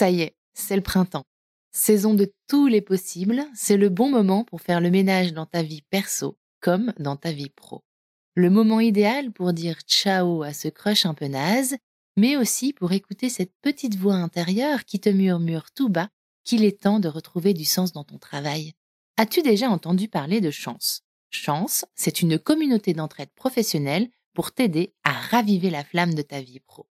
Ça y est, c'est le printemps. Saison de tous les possibles, c'est le bon moment pour faire le ménage dans ta vie perso comme dans ta vie pro. Le moment idéal pour dire ciao à ce crush un peu naze, mais aussi pour écouter cette petite voix intérieure qui te murmure tout bas qu'il est temps de retrouver du sens dans ton travail. As-tu déjà entendu parler de Chance? Chance, c'est une communauté d'entraide professionnelle pour t'aider à raviver la flamme de ta vie pro.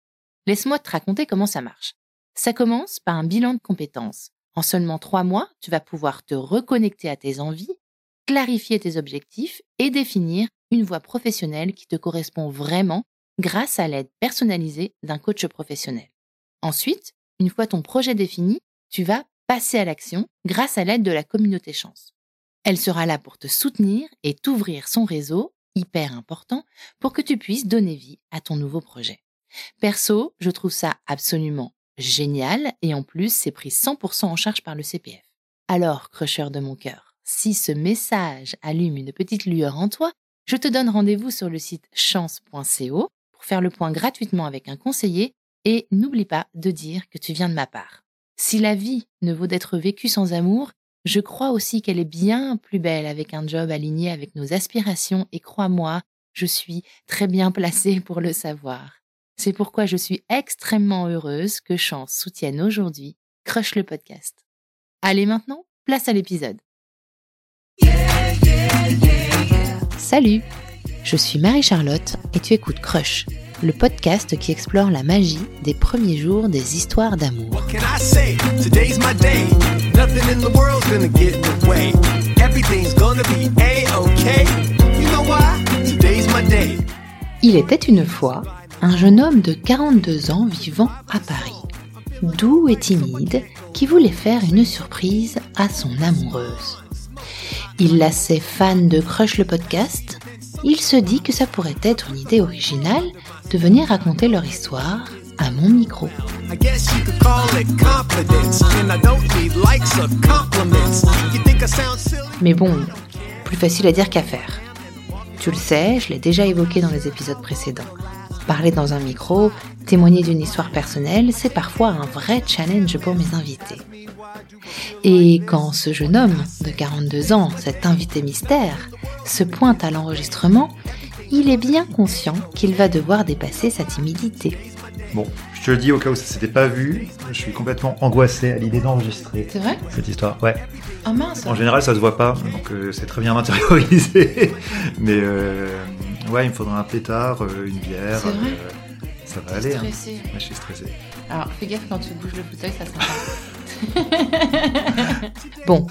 Laisse-moi te raconter comment ça marche. Ça commence par un bilan de compétences. En seulement trois mois, tu vas pouvoir te reconnecter à tes envies, clarifier tes objectifs et définir une voie professionnelle qui te correspond vraiment grâce à l'aide personnalisée d'un coach professionnel. Ensuite, une fois ton projet défini, tu vas passer à l'action grâce à l'aide de la communauté chance. Elle sera là pour te soutenir et t'ouvrir son réseau, hyper important, pour que tu puisses donner vie à ton nouveau projet. Perso, je trouve ça absolument génial et en plus, c'est pris 100% en charge par le CPF. Alors, crusher de mon cœur, si ce message allume une petite lueur en toi, je te donne rendez-vous sur le site chance.co pour faire le point gratuitement avec un conseiller et n'oublie pas de dire que tu viens de ma part. Si la vie ne vaut d'être vécue sans amour, je crois aussi qu'elle est bien plus belle avec un job aligné avec nos aspirations et crois-moi, je suis très bien placée pour le savoir. C'est pourquoi je suis extrêmement heureuse que Chance soutienne aujourd'hui Crush le podcast. Allez maintenant, place à l'épisode. Salut, je suis Marie-Charlotte et tu écoutes Crush, le podcast qui explore la magie des premiers jours des histoires d'amour. Il était une fois un jeune homme de 42 ans vivant à Paris, doux et timide, qui voulait faire une surprise à son amoureuse. Il la sait fan de Crush le podcast, il se dit que ça pourrait être une idée originale de venir raconter leur histoire à mon micro. Mais bon, plus facile à dire qu'à faire. Tu le sais, je l'ai déjà évoqué dans les épisodes précédents. Parler dans un micro, témoigner d'une histoire personnelle, c'est parfois un vrai challenge pour mes invités. Et quand ce jeune homme de 42 ans, cet invité mystère, se pointe à l'enregistrement, il est bien conscient qu'il va devoir dépasser sa timidité. Bon, je te le dis au cas où ça s'était pas vu, je suis complètement angoissé à l'idée d'enregistrer. C'est vrai? Cette histoire, ouais. Ah mince En général, ça se voit pas, donc euh, c'est très bien intériorisé. Mais euh, ouais, il me faudra un pétard, euh, une bière. Vrai euh, ça va aller. hein. Ouais, je suis stressé. Alors fais gaffe quand tu bouges le fauteuil, ça sent bon,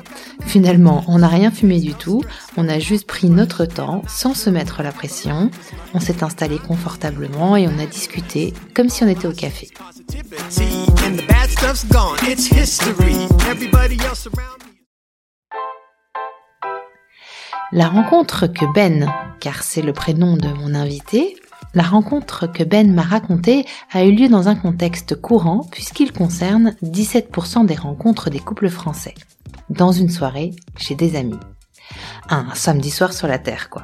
finalement, on n'a rien fumé du tout, on a juste pris notre temps sans se mettre la pression, on s'est installé confortablement et on a discuté comme si on était au café. La rencontre que Ben, car c'est le prénom de mon invité, la rencontre que Ben m'a racontée a eu lieu dans un contexte courant puisqu'il concerne 17% des rencontres des couples français. Dans une soirée, chez des amis. Un samedi soir sur la Terre, quoi.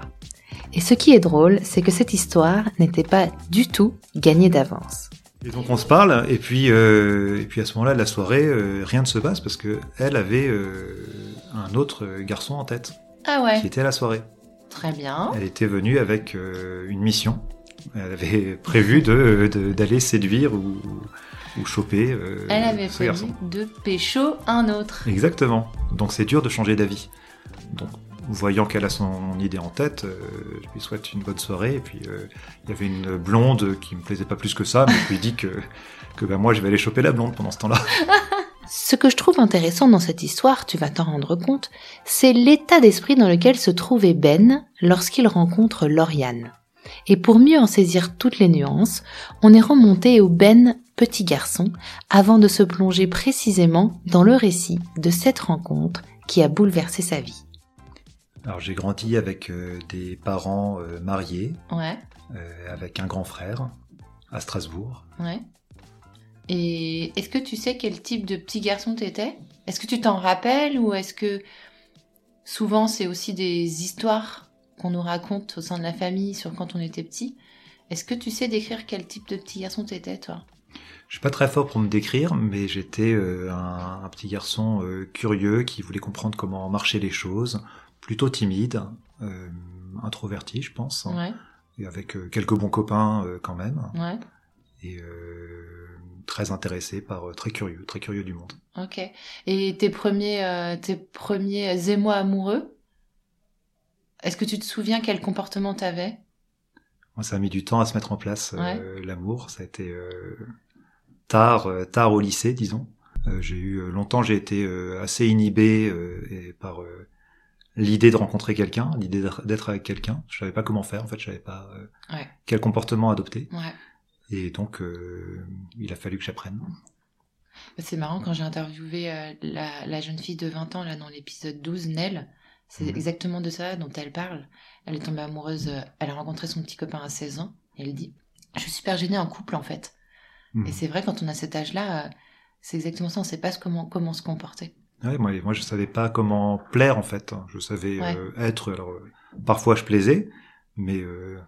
Et ce qui est drôle, c'est que cette histoire n'était pas du tout gagnée d'avance. Et donc on se parle, et puis, euh, et puis à ce moment-là de la soirée, euh, rien ne se passe parce que elle avait euh, un autre garçon en tête Ah ouais, qui était à la soirée. très bien. Elle était venue avec euh, une mission. Elle avait prévu de de- d'aller séduire ou, ou choper euh, Elle avait ce prévu garçon. de pécho un autre. Exactement. Donc c'est dur de changer d'avis. Donc voyant qu'elle a son idée en tête, euh, je lui souhaite une bonne soirée. Et puis euh, il y avait une blonde qui me plaisait pas plus que ça, mais je lui dis que que bah, moi je vais aller choper la blonde pendant ce temps-là. Ce que je trouve intéressant dans cette histoire, tu vas t'en rendre compte, c'est l'état d'esprit dans lequel se trouvait Ben lorsqu'il rencontre Lauriane. Et pour mieux en saisir toutes les nuances, on est remonté au Ben petit garçon avant de se plonger précisément dans le récit de cette rencontre qui a bouleversé sa vie. Alors j'ai grandi avec euh, des parents euh, mariés, Ouais, euh, avec un grand frère à Strasbourg. ouais. Et est-ce que tu sais quel type de petit garçon t'étais? Est-ce que tu t'en rappelles ou est-ce que souvent c'est aussi des histoires qu'on nous raconte au sein de la famille sur quand on était petit? Est-ce que tu sais décrire quel type de petit garçon t'étais toi? Je suis pas très fort pour me décrire, mais j'étais euh, un, un petit garçon euh, curieux qui voulait comprendre comment marchaient les choses, plutôt timide, euh, introverti, je pense, hein, Ouais, et avec quelques bons copains quand même, ouais. et très intéressé par, euh, très curieux, très curieux du monde. Ok. Et tes premiers, euh, tes premiers émois amoureux, est-ce que tu te souviens quel comportement t'avais? Ça a mis du temps à se mettre en place. euh, L'amour, ça a été euh, tard, euh, tard au lycée, disons. J'ai eu longtemps, j'ai été assez inhibé et par l'idée de rencontrer quelqu'un, l'idée d'être- avec quelqu'un. Je savais pas comment faire. En fait, je savais pas Ouais. quel comportement adopter. Ouais. Et donc, euh, il a fallu que j'apprenne. C'est marrant, quand j'ai interviewé euh, la, la jeune fille de 20 ans, là, dans l'épisode 12, Nell, c'est Mhm. exactement de ça dont elle parle. Elle est tombée amoureuse, euh, elle a rencontré son petit copain à 16 ans, et elle dit « Je suis super gênée en couple, en fait. Mhm. Et c'est vrai, quand on a cet âge-là, c'est exactement ça, on sait pas comment, comment se comporter. Ouais, moi, moi, je savais pas comment plaire en fait. Je savais Ouais. être. Alors, parfois, je plaisais, mais euh,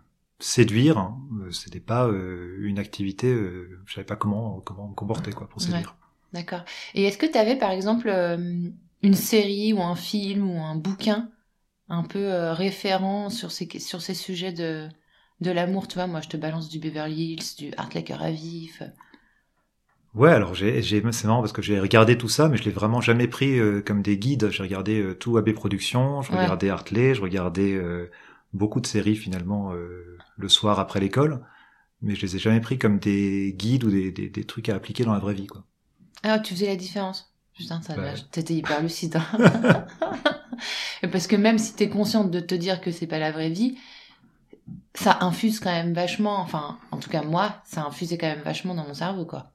séduire, hein, euh, c'était pas euh, une activité. Euh, je savais pas comment comment me comporter quoi pour Ouais. séduire. D'accord. Et est-ce que tu avais, par exemple, euh, une série ou un film ou un bouquin un peu référent sur ces, sur ces sujets de, de l'amour? Tu vois, moi, je te balance du Beverly Hills, du Art Laker à vif. Ouais, alors j'ai, j'ai, c'est marrant parce que j'ai regardé tout ça, mais je l'ai vraiment jamais pris comme des guides. J'ai regardé tout AB Productions, je Ouais. regardais Hartley, je regardais beaucoup de séries finalement euh, le soir après l'école, mais je les ai jamais pris comme des guides ou des, des, des trucs à appliquer dans la vraie vie quoi. Ah, tu faisais la différence. Putain, ça, Ouais. t'étais hyper lucide. hein. Parce que même si t'es consciente de te dire que c'est pas la vraie vie, ça infuse quand même vachement, enfin, en tout cas moi, ça infusait quand même vachement dans mon cerveau, quoi.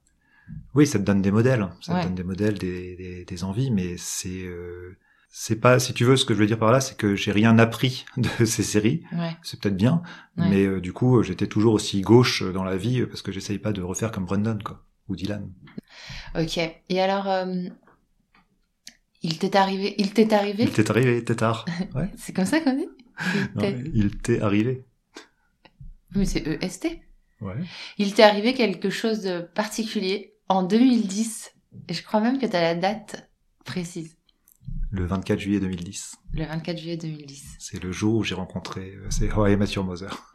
Oui, ça te donne des modèles, ça Ouais. te donne des modèles, des, des, des envies, mais c'est euh, c'est pas, si tu veux, ce que je veux dire par là, c'est que j'ai rien appris de ces séries. Ouais. C'est peut-être bien, Ouais. mais euh, du coup, j'étais toujours aussi gauche dans la vie parce que j'essaye pas de refaire comme Brandon, quoi, ou Dylan. Ok. Et alors, euh, il t'est arrivé, il t'est arrivé? Il t'est arrivé, tétard. Ouais. C'est comme ça qu'on dit? Il t'est- mais il t'est arrivé. Mais c'est EST. Ouais. Il t'est arrivé quelque chose de particulier en 2010. Et je crois même que t'as la date précise. Le 24 juillet 2010. Le 24 juillet 2010. C'est le jour où j'ai rencontré, euh, c'est How I Met Your Mother.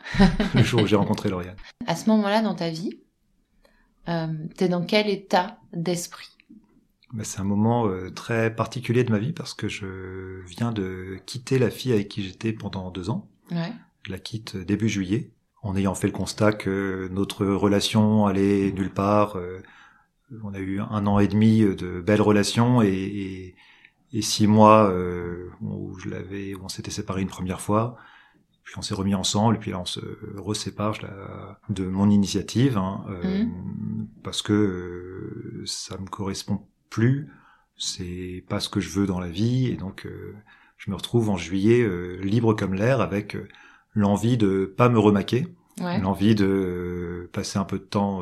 le jour où j'ai rencontré Lauriane. À ce moment-là dans ta vie, euh, t'es dans quel état d'esprit? Mais c'est un moment euh, très particulier de ma vie parce que je viens de quitter la fille avec qui j'étais pendant deux ans. Ouais. Je la quitte début juillet, en ayant fait le constat que notre relation allait nulle part. euh, on a eu un an et demi de belles relations et, et, et six mois euh, où je l'avais, où on s'était séparés une première fois. Puis on s'est remis ensemble, et puis là on se resépare de mon initiative, hein, euh, parce que euh, ça me correspond plus, c'est pas ce que je veux dans la vie, et donc euh, je me retrouve en juillet euh, libre comme l'air avec euh, l'envie de pas me remaquer, Ouais. l'envie de passer un peu de temps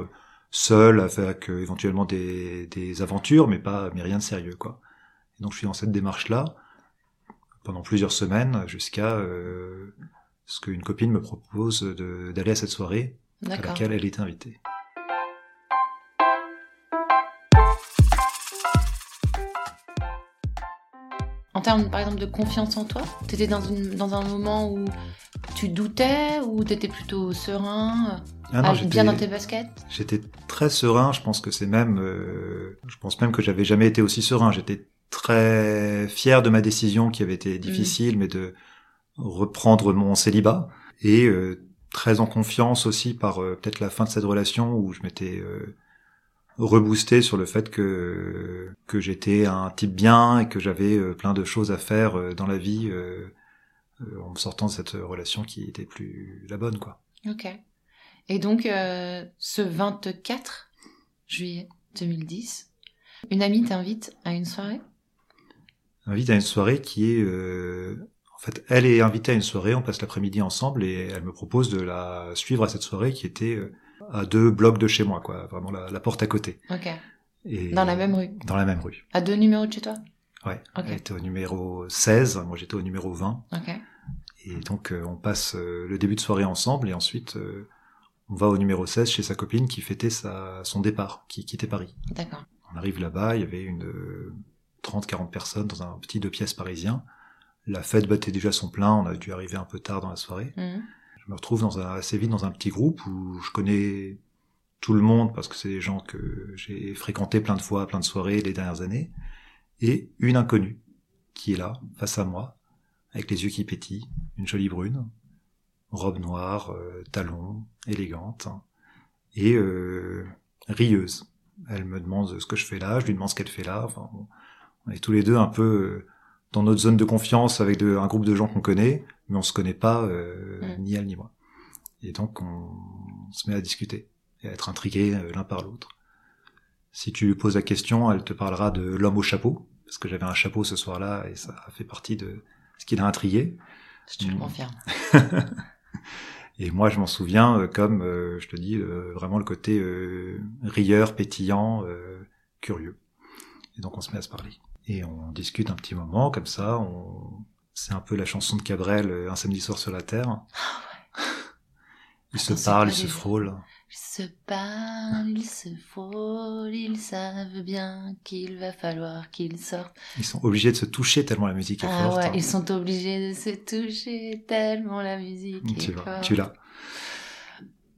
seul avec éventuellement des, des aventures, mais pas mais rien de sérieux quoi. Donc je suis dans cette démarche là pendant plusieurs semaines jusqu'à euh, ce qu'une copine me propose d'aller à cette soirée à laquelle elle est invitée. En termes, par exemple, de confiance en toi, t'étais dans, une, dans un moment où tu doutais ou t'étais plutôt serein, Ah non, ah, bien dans tes baskets? J'étais très serein. Je pense que c'est même, euh, je pense même que j'avais jamais été aussi serein. J'étais très fier de ma décision qui avait été difficile, mais de reprendre mon célibat et euh, très en confiance aussi par euh, peut-être la fin de cette relation où je m'étais euh, reboosté sur le fait que que j'étais un type bien et que j'avais euh, plein de choses à faire euh, dans la vie euh, euh, en me sortant de cette relation qui était plus la bonne quoi. Ok. Et donc, euh, ce 24 juillet 2010, une amie t'invite à une soirée? Invite à une soirée qui est euh, en fait elle est invitée à une soirée on passe l'après-midi ensemble et elle me propose de la suivre à cette soirée qui était euh, à deux blocs de chez moi quoi vraiment la, la porte à côté Ok. et Dans la même rue dans la même rue À deux numéros de chez toi? Ouais Ok. elle était au numéro 16 moi j'étais au numéro 20 Ok. et donc euh, on passe euh, le début de soirée ensemble et ensuite euh, on va au numéro 16 chez sa copine qui fêtait sa, son départ, qui quittait Paris. D'accord. On arrive là-bas, il y avait une 30-40 personnes dans un petit deux pièces parisien. La fête battait déjà son plein, on a dû arriver un peu tard dans la soirée. Mhm. Je me retrouve dans un, assez vite dans un petit groupe où je connais tout le monde parce que c'est des gens que j'ai fréquentés plein de fois, plein de soirées les dernières années. Et une inconnue qui est là, face à moi, avec les yeux qui pétillent, une jolie brune, robe noire, euh, talons, élégante, et euh, rieuse. Elle me demande ce que je fais là, je lui demande ce qu'elle fait là. Enfin, bon, on est tous les deux un peu euh, dans notre zone de confiance avec de- un groupe de gens qu'on connaît, mais on se connaît pas, euh, Mm. ni elle ni moi. Et donc on, on se met à discuter et à être intrigués euh, l'un par l'autre. Si tu lui poses la question, elle te parlera de l'homme au chapeau, parce que j'avais un chapeau ce soir-là et ça a fait partie de ce qui l'a intrigué. Je te le Mhm. confirme. Et moi, je m'en souviens euh, comme, euh, je te dis, euh, vraiment le côté euh, rieur, pétillant, euh, curieux. Et donc on se met à se parler. Et on discute un petit moment, comme ça. On... C'est un peu la chanson de Cabrel, euh, Un samedi soir sur la terre. Ils se Attends, c'est parlent, ils se frôlent. Ils se parlent, ils se frôlent, ils savent bien qu'il va falloir qu'ils sortent. Ils sont obligés de se toucher tellement la musique est Ah forte. ouais, hein. ils sont obligés de se toucher tellement la musique Tu est forte. tu l'as.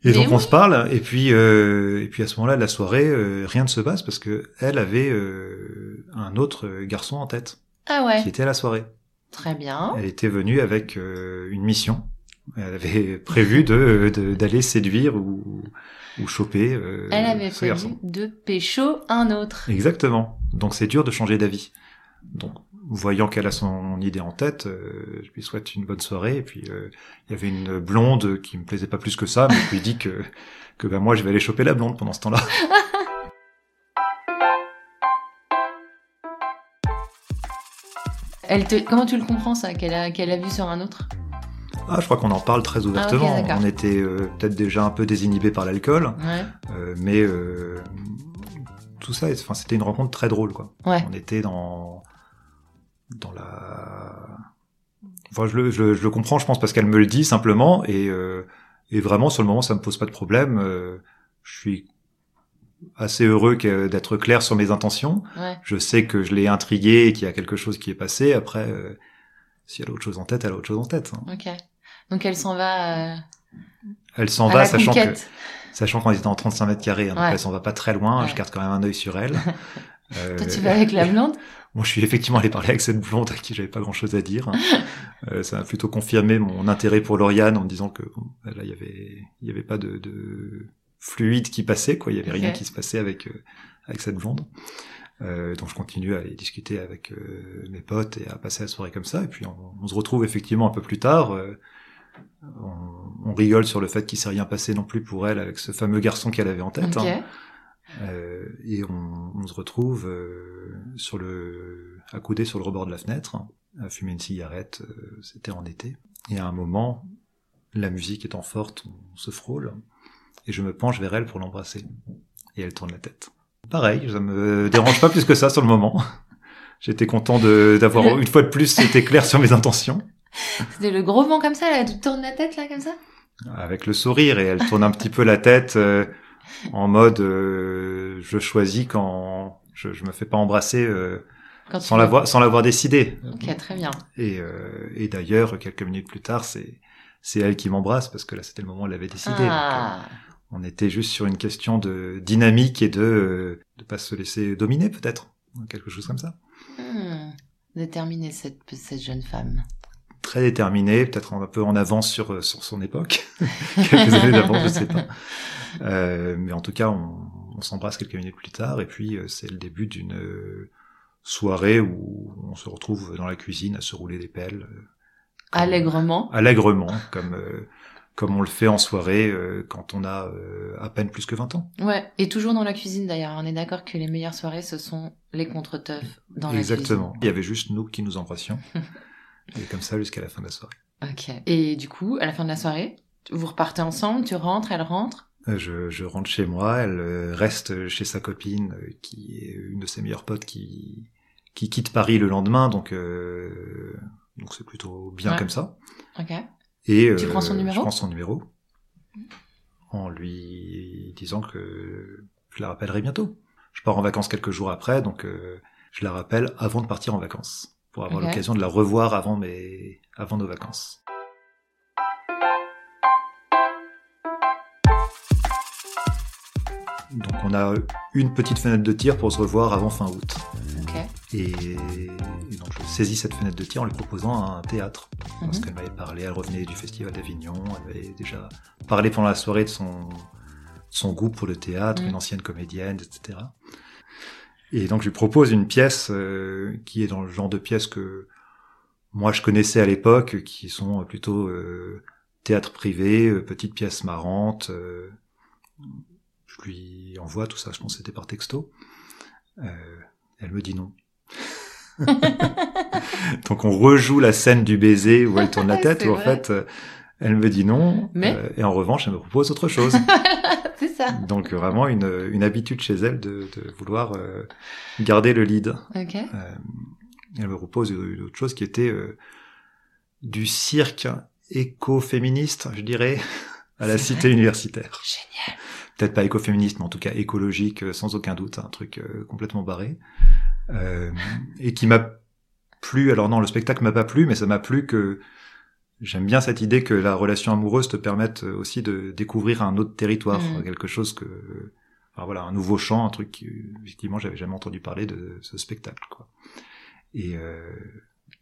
Et Mais donc on se parle, et puis euh, et puis à ce moment-là de la soirée, euh, rien ne se passe parce que elle avait euh, un autre garçon en tête Ah ouais, qui était à la soirée. très bien. Elle était venue avec euh, une mission. Elle avait prévu de d'aller séduire ou ou choper euh, Elle avait ce prévu garçon. de pécho un autre. Exactement. Donc c'est dur de changer d'avis. Donc voyant qu'elle a son idée en tête, euh, je lui souhaite une bonne soirée. Et puis euh, il y avait une blonde qui me plaisait pas plus que ça, mais je lui dis que que ben moi je vais aller choper la blonde pendant ce temps-là. Elle te... Comment tu le comprends ça Qu'elle a, qu'elle a vu sur un autre? Ah, je crois qu'on en parle très ouvertement. Ah, d'accord. On était euh, peut-être déjà un peu désinhibés par l'alcool, Ouais. euh, mais euh, tout ça, enfin c'était une rencontre très drôle quoi. Ouais. On était dans dans la. Enfin, je le, je, je le comprends, je pense, parce qu'elle me le dit simplement, et, et vraiment, sur le moment, ça me pose pas de problème. je suis assez heureux que- d'être clair sur mes intentions. Ouais. Je sais que je l'ai intrigué et qu'il y a quelque chose qui est passé. Après, euh, si elle a autre chose en tête, elle a autre chose en tête. hein. Ok. Donc elle s'en va euh, Elle s'en va, sachant que, conquête. sachant qu'on était en 35 mètres carrés, hein, donc Ouais. elle s'en va pas très loin. Ouais. Je garde quand même un œil sur elle. Euh, Toi tu vas avec la blonde? Bon, je suis effectivement allé parler avec cette blonde à qui j'avais pas grand chose à dire. Euh, ça a plutôt confirmé mon intérêt pour Lauriane en me disant que bon, là il y avait il y avait pas de, de fluide qui passait quoi, il y avait rien qui se passait avec euh, avec cette blonde. Euh, donc je continue à aller discuter avec euh, mes potes et à passer la soirée comme ça. Et puis on, on se retrouve effectivement un peu plus tard. euh, on, on rigole sur le fait qu'il s'est rien passé non plus pour elle avec ce fameux garçon qu'elle avait en tête. Ok. hein. Euh, et on, on se retrouve euh, sur le accoudé sur le rebord de la fenêtre hein, à fumer une cigarette. euh, C'était en été. Et à un moment, la musique étant forte, on se frôle et je me penche vers elle pour l'embrasser. Et elle tourne la tête. Pareil, ça me dérange pas plus que ça sur le moment. J'étais content de- d'avoir Le- une fois de plus été clair sur mes intentions. C'était le gros vent comme ça là, tu tournes la tête là comme ça? Avec le sourire et elle tourne un petit peu la tête euh, en mode euh, je choisis quand je, je me fais pas embrasser euh, sans l'avoir sans l'avoir décidé Ok, très bien. et, euh, et d'ailleurs quelques minutes plus tard c'est c'est elle qui m'embrasse parce que là c'était le moment où elle l'avait décidé Donc, Ah. euh, on était juste sur une question de dynamique et de euh, de pas se laisser dominer peut-être quelque chose comme ça Hmm. Déterminée cette, cette jeune femme. très déterminé, peut-être un peu en avance sur, sur son époque, quelques années d'avance, je sais pas. Euh, mais en tout cas, on, on s'embrasse quelques minutes plus tard, et puis euh, c'est le début d'une euh, soirée où on se retrouve dans la cuisine à se rouler des pelles. euh, comme- Allègrement. Allègrement, comme, euh, comme on le fait en soirée euh, quand on a euh, à peine plus que 20 ans. Ouais, et toujours dans la cuisine d'ailleurs. On est d'accord que les meilleures soirées, ce sont les contre-teufs dans Exactement. Il y avait juste nous qui nous embrassions. et comme ça jusqu'à la fin de la soirée. la cuisine. Ok. Et du coup, à la fin de la soirée, vous repartez ensemble, tu rentres, elle rentre? Euh, Je, je rentre chez moi, elle euh, reste chez sa copine, euh, qui est une de ses meilleures potes, qui, qui quitte Paris le lendemain, donc euh, donc c'est plutôt bien Ouais. comme ça. Ok. Et Tu euh, prends son numéro Je prends son numéro. en lui disant que je la rappellerai bientôt. Je pars en vacances quelques jours après, donc euh, je la rappelle avant de partir en vacances, pour avoir l'occasion de la revoir avant mes, avant nos vacances. Donc on a une petite fenêtre de tir pour se revoir avant fin août. Et, et donc je saisis cette fenêtre de tir en lui proposant un théâtre. Parce Mhm. qu'elle m'avait parlé, elle revenait du festival d'Avignon, elle m'avait déjà parlé pendant la soirée de son, son goût pour le théâtre, Mhm. une ancienne comédienne, etc. Et donc je lui propose une pièce euh, qui est dans le genre de pièce que moi je connaissais à l'époque, qui sont plutôt euh, théâtre privé, euh, petites pièces marrantes. euh, je lui envoie tout ça, je pense que c'était par texto. Euh, elle me dit non. Donc on rejoue la scène du baiser où elle tourne la tête, où en fait euh, elle me dit non, Mais euh, et en revanche elle me propose autre chose. c'est ça. Donc vraiment une, une habitude chez elle de, de vouloir euh, garder le lead. Euh, elle me propose une autre chose qui était du cirque écoféministe, je dirais, à la cité universitaire. Génial. Peut-être pas écoféministe, mais en tout cas écologique, sans aucun doute, un truc complètement barré. Euh, et qui m'a plu, alors non, le spectacle m'a pas plu, mais ça m'a plu que j'aime bien cette idée que la relation amoureuse te permette aussi de découvrir un autre territoire, Mhm. quelque chose que, enfin voilà, un nouveau champ, un truc qui, effectivement, j'avais jamais entendu parler de ce spectacle, quoi. Et euh,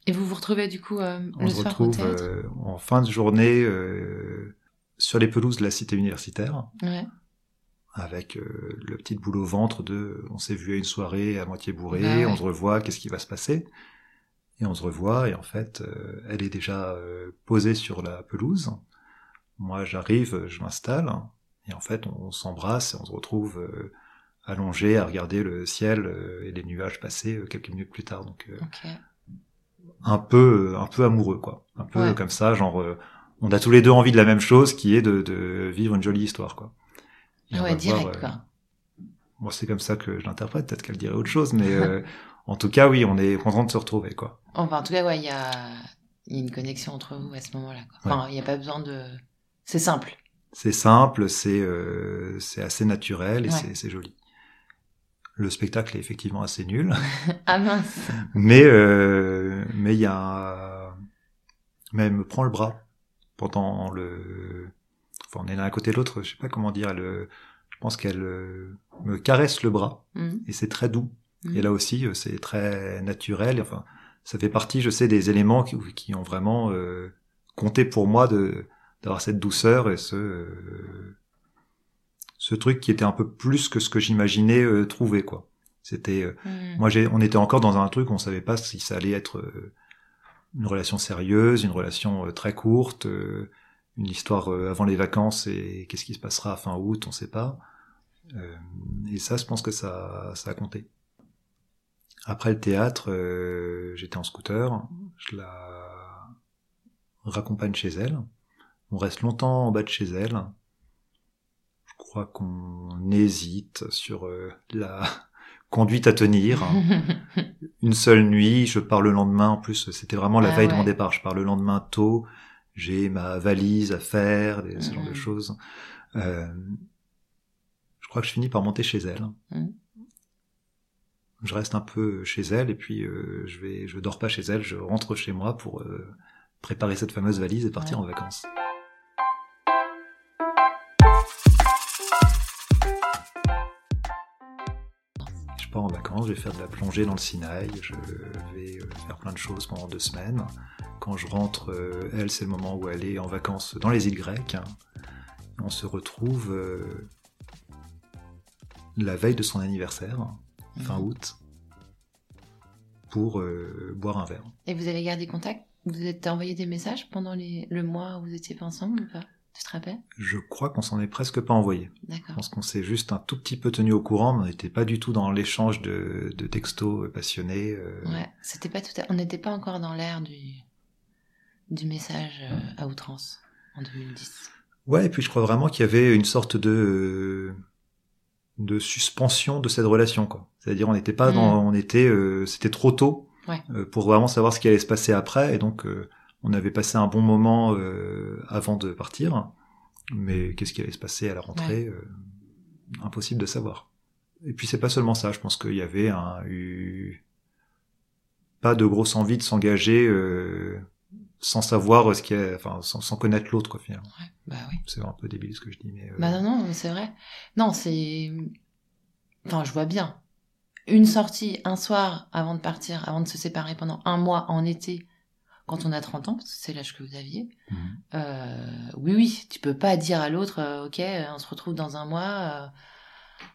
Et vous vous retrouvez du coup euh, on le se soir au retrouve théâtre? euh, en fin de journée euh, sur les pelouses de la cité universitaire Ouais. Avec euh, le petit boulot au ventre de on s'est vu à une soirée à moitié bourré, Bah ouais. on se revoit, qu'est-ce qui va se passer? Et on se revoit et en fait, euh, elle est déjà euh, posée sur la pelouse. Moi, j'arrive, je m'installe et en fait, on, s'embrasse et on se retrouve euh, allongé à regarder le ciel euh, et les nuages passer euh, quelques minutes plus tard. Donc euh, Ok. un peu un peu amoureux quoi, un peu Ouais. comme ça, genre euh, on a tous les deux envie de la même chose qui est de, de vivre une jolie histoire quoi. Et on ouais, va direct voir, euh, quoi. moi, c'est comme ça que je l'interprète. Peut-être qu'elle dirait autre chose, mais euh, en tout cas, oui, on est content de se retrouver, quoi. Enfin, en tout cas, ouais, il y a... y a une connexion entre vous à ce moment-là. quoi. Enfin, il n'y a pas besoin de. C'est simple. C'est simple, c'est euh, c'est assez naturel et Ouais. c'est c'est joli. Le spectacle est effectivement assez nul, ah mince. mais euh, mais il y a, un- mais elle me prend le bras pendant le, enfin, on est l'un à côté de l'autre. Je sais pas comment dire. Elle, euh, je pense qu'elle euh, me caresse le bras Mhm. et c'est très doux. Mhm. Et là aussi, euh, c'est très naturel. Enfin, ça fait partie, je sais, des éléments qui, qui ont vraiment euh, compté pour moi de d'avoir cette douceur et ce euh, ce truc qui était un peu plus que ce que j'imaginais euh, trouver quoi. C'était euh, Mhm. moi j'ai on était encore dans un truc on savait pas si ça allait être une relation sérieuse, une relation très courte, euh, une histoire euh, avant les vacances et qu'est-ce qui se passera à fin août, on sait pas. Euh, et ça, je pense que ça, ça a compté. Après le théâtre, euh, j'étais en scooter, je la raccompagne chez elle. On reste longtemps en bas de chez elle. Je crois qu'on hésite sur euh, la conduite à tenir. Une seule nuit, je pars le lendemain. En plus, c'était vraiment la Ah veille de mon départ. Je pars le lendemain tôt. J'ai ma valise à faire, des- ce genre de Mhm. choses. Euh, je crois que je finis par monter chez elle. Mhm. Je reste un peu chez elle et puis euh, je vais, je dors pas chez elle. Je rentre chez moi pour euh, préparer cette fameuse valise et partir en vacances. Je pars en vacances, je vais faire de la plongée dans le Sinaï, je vais euh, faire plein de choses pendant deux semaines. Quand je rentre, euh, elle, c'est le moment où elle est en vacances dans les îles grecques. On se retrouve euh, la veille de son anniversaire, fin Mhm. août, pour euh, boire un verre. Et vous avez gardé contact? Vous vous êtes envoyé des messages pendant les... le mois où vous étiez pas ensemble ou pas? Tu te rappelles? Je crois qu'on s'en est presque pas envoyé. Je D'accord. pense qu'on s'est juste un tout petit peu tenu au courant, mais on n'était pas du tout dans l'échange de, de textos passionnés. euh, Ouais, c'était pas tout à... On n'était pas encore dans l'ère du... du message euh, à outrance en 2010. Ouais, et puis je crois vraiment qu'il y avait une sorte de euh, de suspension de cette relation, quoi. C'est-à-dire on n'était pas dans, on était, euh, c'était trop tôt Ouais. euh, pour vraiment savoir ce qui allait se passer après, et donc euh, on avait passé un bon moment euh, avant de partir. Mais qu'est-ce qui allait se passer à la rentrée euh, Impossible de savoir. Et puis c'est pas seulement ça, je pense qu'il y avait un, eu pas de grosse envie de s'engager euh, sans savoir ce qui est, enfin sans, sans connaître l'autre quoi finalement. Ouais, bah oui. C'est un peu débile ce que je dis, mais euh, Bah non, non, mais c'est vrai. Non, c'est. Enfin, je vois bien. Une sortie un soir avant de partir, avant de se séparer pendant un mois en été, quand on a 30 ans, c'est l'âge que vous aviez. mhm. Euh, oui, oui, tu peux pas dire à l'autre, euh, ok, euh, on se retrouve dans un mois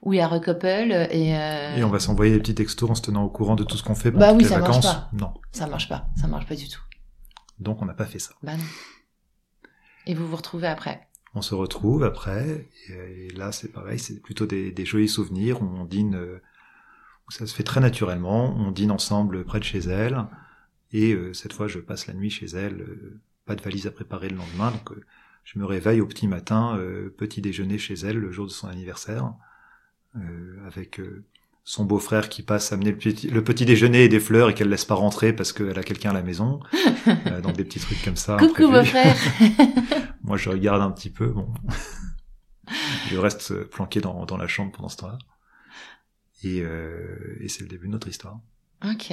où il y a recouple et. Et on va s'envoyer des petits textos en se tenant au courant de tout ce qu'on fait Bah pendant oui, toutes les ça marche vacances. pas. Non, Ça marche pas, ça marche pas du tout. donc on n'a pas fait ça. Bah non. Et vous vous retrouvez après? On se retrouve après, et, là c'est pareil, c'est plutôt des, des jolis souvenirs où on dîne, où ça se fait très naturellement, on dîne ensemble près de chez elle, et euh, cette fois je passe la nuit chez elle, euh, pas de valise à préparer le lendemain, donc euh, je me réveille au petit matin, petit déjeuner chez elle le jour de son anniversaire, avec son beau-frère qui passe amener le petit, le petit déjeuner et des fleurs et qu'elle laisse pas rentrer parce qu'elle a quelqu'un à la maison, donc des petits trucs comme ça. Coucou frères Moi, je regarde un petit peu. Bon, je reste planqué dans, dans la chambre pendant ce temps-là. Et, et c'est le début de notre histoire. Ok,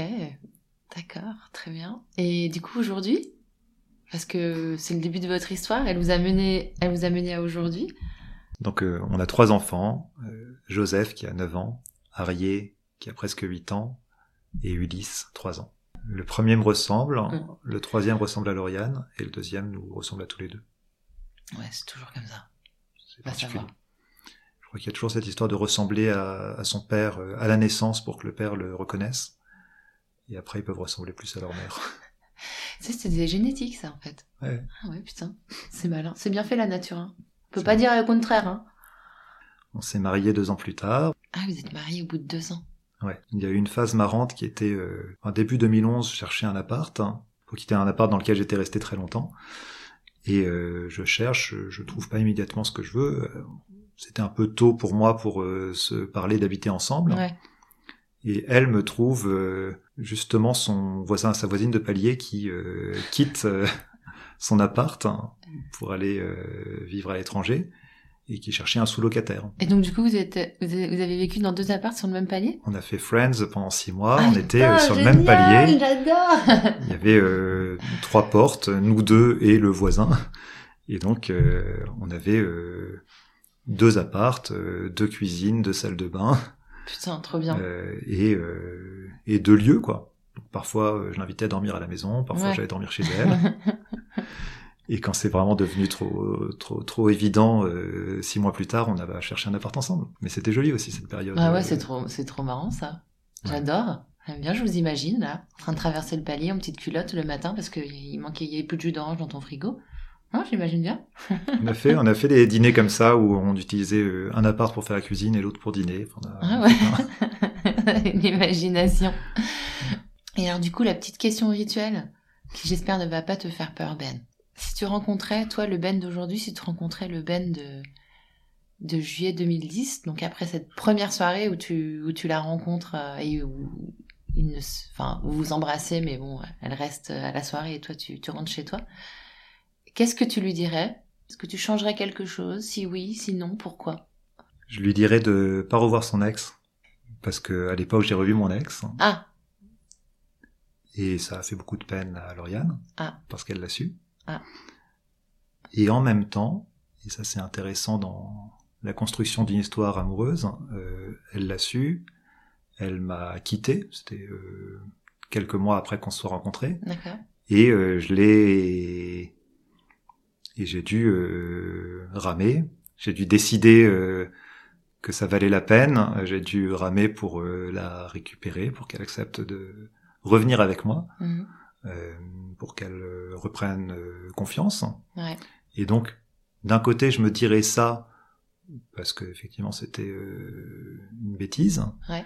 d'accord, très bien. Et du coup aujourd'hui, parce que c'est le début de votre histoire, elle vous a mené, elle vous a mené à aujourd'hui. Donc, euh, on a trois enfants. euh, Joseph, qui a 9 ans, Arié, qui a presque 8 ans, et Ulysse, 3 ans. Le premier me ressemble, Mm. le troisième ressemble à Lauriane, et le deuxième nous ressemble à tous les deux. Ouais, c'est toujours comme ça. C'est Bah, particulier. Je crois qu'il y a toujours cette histoire de ressembler à, à son père euh, à la naissance pour que le père le reconnaisse. Et après, ils peuvent ressembler plus à leur mère. Tu sais, c'est des génétiques, ça, en fait. Ouais. Ah ouais, putain. C'est malin. C'est bien fait, la nature. Hein. On peut pas dire le contraire. Hein. On s'est mariés deux ans plus tard. Ah, vous êtes mariés au bout de deux ans. Ouais. Il y a eu une phase marrante qui était, euh, en début 2011, je cherchais un appart. Hein, pour quitter un appart dans lequel j'étais resté très longtemps. Et euh, je cherche, je trouve pas immédiatement ce que je veux. Euh, C'était un peu tôt pour moi pour euh, se parler d'habiter ensemble. Ouais. Et elle me trouve euh, justement son voisin, sa voisine de palier qui euh, quitte euh, son appart hein, pour aller euh, vivre à l'étranger et qui cherchait un sous-locataire. Et donc, du coup, vous, êtes, vous avez vécu dans deux apparts sur le même palier? On a fait Friends pendant six mois, Ah, on était euh, sur le même palier. J'adore Il y avait euh, trois portes, nous deux et le voisin. Et donc, euh, on avait euh, deux appartes, deux cuisines, deux salles de bain. Putain, trop bien. Euh, et, euh, et deux lieux quoi. Donc, parfois euh, je l'invitais à dormir à la maison, parfois Ouais. j'allais dormir chez elle. et quand c'est vraiment devenu trop trop trop évident, euh, six mois plus tard, on avait cherché un appart ensemble. Mais c'était joli aussi cette période. Ah ouais, Euh, c'est trop, c'est trop marrant ça. Ouais. J'adore. J'aime bien, je vous imagine là, en train de traverser le palier en petite culotte le matin parce qu'il manquait, il y avait plus de jus d'orange dans ton frigo. Non, j'imagine bien. On a fait on a fait des dîners comme ça où on utilisait euh, un appart pour faire la cuisine et l'autre pour dîner. On a- Ah ouais. L'imagination. Et alors du coup, la petite question rituelle, qui j'espère ne va pas te faire peur, Ben. Si tu rencontrais, toi, le Ben d'aujourd'hui, si tu rencontrais le Ben de, de juillet 2010, donc après cette première soirée où tu, où tu la rencontres euh, et où, il ne, enfin, où vous embrassez, mais bon, elle reste à la soirée et toi, tu, tu rentres chez toi, qu'est-ce que tu lui dirais? Est-ce que tu changerais quelque chose? Si oui, si non, pourquoi? Je lui dirais de pas revoir son ex parce que à l'époque j'ai revu mon ex Ah, et ça a fait beaucoup de peine à Lauriane Ah. parce qu'elle l'a su. Ah. Et en même temps, et ça c'est intéressant dans la construction d'une histoire amoureuse, euh, elle l'a su, elle m'a quitté, c'était euh, quelques mois après qu'on se soit rencontrés, d'accord. et euh, je l'ai et j'ai dû euh, ramer, j'ai dû décider euh, que ça valait la peine, j'ai dû ramer pour euh, la récupérer, pour qu'elle accepte de revenir avec moi Mhm. euh, pour qu'elle euh, reprenne euh, confiance. Ouais. Et donc, d'un côté, je me dirais ça parce que effectivement c'était euh, une bêtise. Ouais.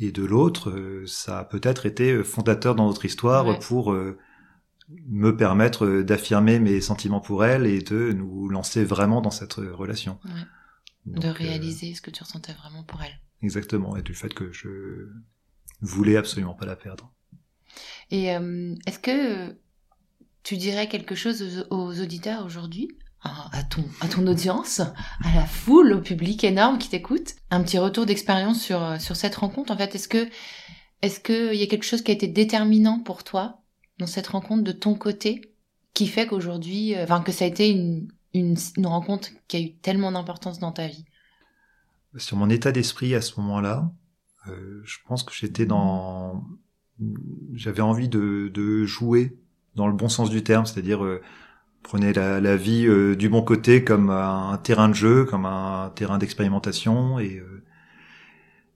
Et de l'autre, ça a peut-être été fondateur dans notre histoire Ouais. pour euh, me permettre d'affirmer mes sentiments pour elle et de nous lancer vraiment dans cette relation. Ouais. Donc, de euh, réaliser ce que tu ressentais vraiment pour elle. exactement, et du fait que je voulais absolument pas la perdre. Et euh, est-ce que tu dirais quelque chose aux, aux auditeurs aujourd'hui? À ton, à ton audience, à la foule, au public énorme qui t'écoute, un petit retour d'expérience sur, sur cette rencontre. En fait, est-ce que, est-ce qu'il y a quelque chose qui a été déterminant pour toi? Dans cette rencontre de ton côté qui fait qu'aujourd'hui, euh, enfin, que ça a été une, une, une rencontre qui a eu tellement d'importance dans ta vie? Sur mon état d'esprit à ce moment-là, euh, je pense que j'étais dans, j'avais envie de, jouer dans le bon sens du terme, c'est-à-dire euh, la, vie euh, du bon côté comme un terrain de jeu, comme un terrain d'expérimentation et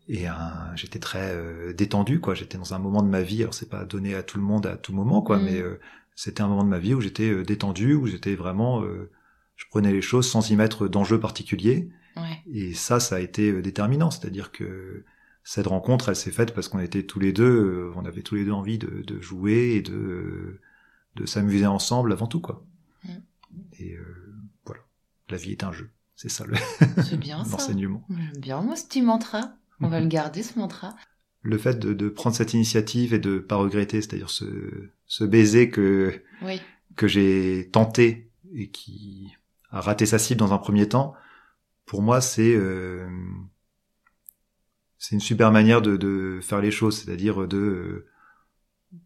et un, j'étais très euh, détendu quoi. J'étais dans un moment de ma vie, alors c'est pas donné à tout le monde à tout moment quoi, Mm. mais euh, c'était un moment de ma vie où j'étais euh, détendu, où j'étais vraiment, euh, je prenais les choses sans y mettre d'enjeux particuliers. Ouais. Et ça, ça a été euh, déterminant. C'est-à-dire que cette rencontre, elle s'est faite parce qu'on était tous les deux, euh, on avait tous les deux envie de, de jouer et de, euh, de s'amuser ensemble avant tout, quoi. Mm. Et euh, voilà, la vie est un jeu. C'est ça le- C'est bien l'enseignement. J'aime bien, moi, ce petit mantra. On va le garder, ce mantra. Le fait de, de prendre cette initiative et de pas regretter, c'est-à-dire ce, ce baiser que Oui. que j'ai tenté et qui a raté sa cible dans un premier temps, pour moi, c'est euh, c'est une super manière de, de faire les choses, c'est-à-dire de euh,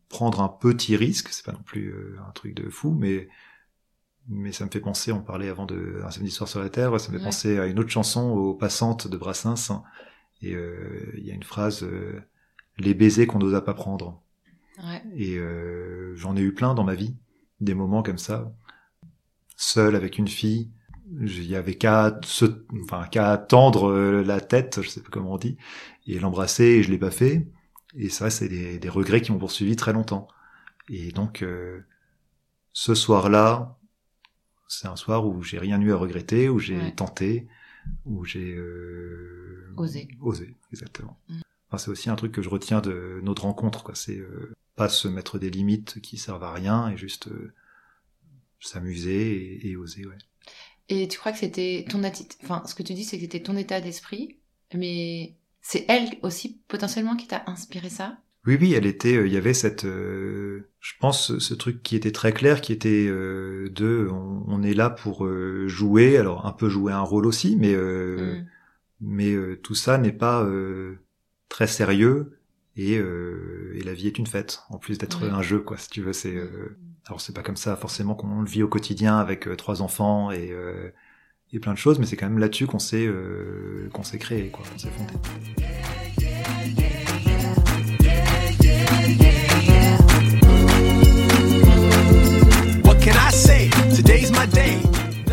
prendre un petit risque. C'est pas non plus euh, un truc de fou, mais mais ça me fait penser. On parlait avant de un samedi soir sur la terre. Ça me fait Ouais. penser à une autre chanson, aux passantes de Brassens. Et euh, il y a une phrase euh, les baisers qu'on n'osa pas prendre. Ouais. Et euh, j'en ai eu plein dans ma vie, des moments comme ça, seul avec une fille. Il y avait qu'à se, enfin qu'à tendre euh, la tête, je sais pas comment on dit, et l'embrasser. Et je l'ai pas fait. Et ça, c'est des, des regrets qui m'ont poursuivi très longtemps. Et donc, euh, ce soir-là, c'est un soir où j'ai rien eu à regretter, où j'ai Ouais. tenté, où j'ai euh, Osé. Osé, exactement. Mm. Enfin, c'est aussi un truc que je retiens de notre rencontre, quoi. C'est euh, pas se mettre des limites qui servent à rien et juste euh, s'amuser et, et oser, ouais. Et tu crois que c'était ton attitude, enfin, ce que tu dis, c'est que c'était ton état d'esprit, mais c'est elle aussi potentiellement qui t'a inspiré ça? Oui, oui, elle était. euh, Il y avait cette, euh, je pense, ce- truc qui était très clair, qui était euh, de, on, on est là pour euh, jouer, alors un peu jouer un rôle aussi, mais euh, Mm. mais euh, tout ça n'est pas euh, très sérieux et, euh, et la vie est une fête en plus d'être un jeu, quoi. Si tu veux, c'est euh, alors c'est pas comme ça forcément qu'on le vit au quotidien avec trois enfants et euh, et plein de choses, mais c'est quand même là-dessus qu'on s'est euh, qu'on s'est créé, quoi, qu'on s'est fondé.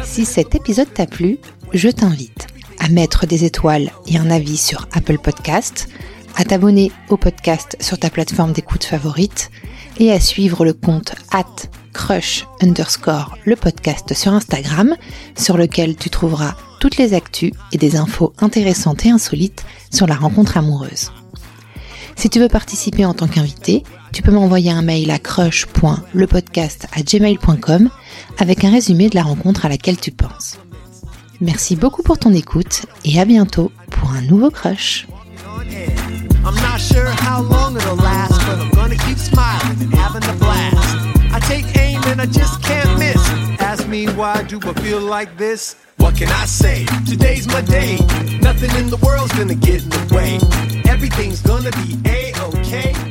Si cet épisode t'a plu, je t'invite à mettre des étoiles et un avis sur Apple Podcast, à t'abonner au podcast sur ta plateforme d'écoute favorite et à suivre le compte at crush underscore le podcast sur Instagram sur lequel tu trouveras toutes les actus et des infos intéressantes et insolites sur la rencontre amoureuse. Si tu veux participer en tant qu'invité, tu peux m'envoyer un mail à crush.lepodcast@gmail.com avec un résumé de la rencontre à laquelle tu penses. Merci beaucoup pour ton écoute et à bientôt pour un nouveau crush. I'm not sure how long it'll last, but I'm gonna keep smiling and having a blast. I take aim and I just can't miss. Ask me why do I feel like this? What can I say? Today's my day. Nothing in the world's gonna get in the way. Everything's gonna be a-okay.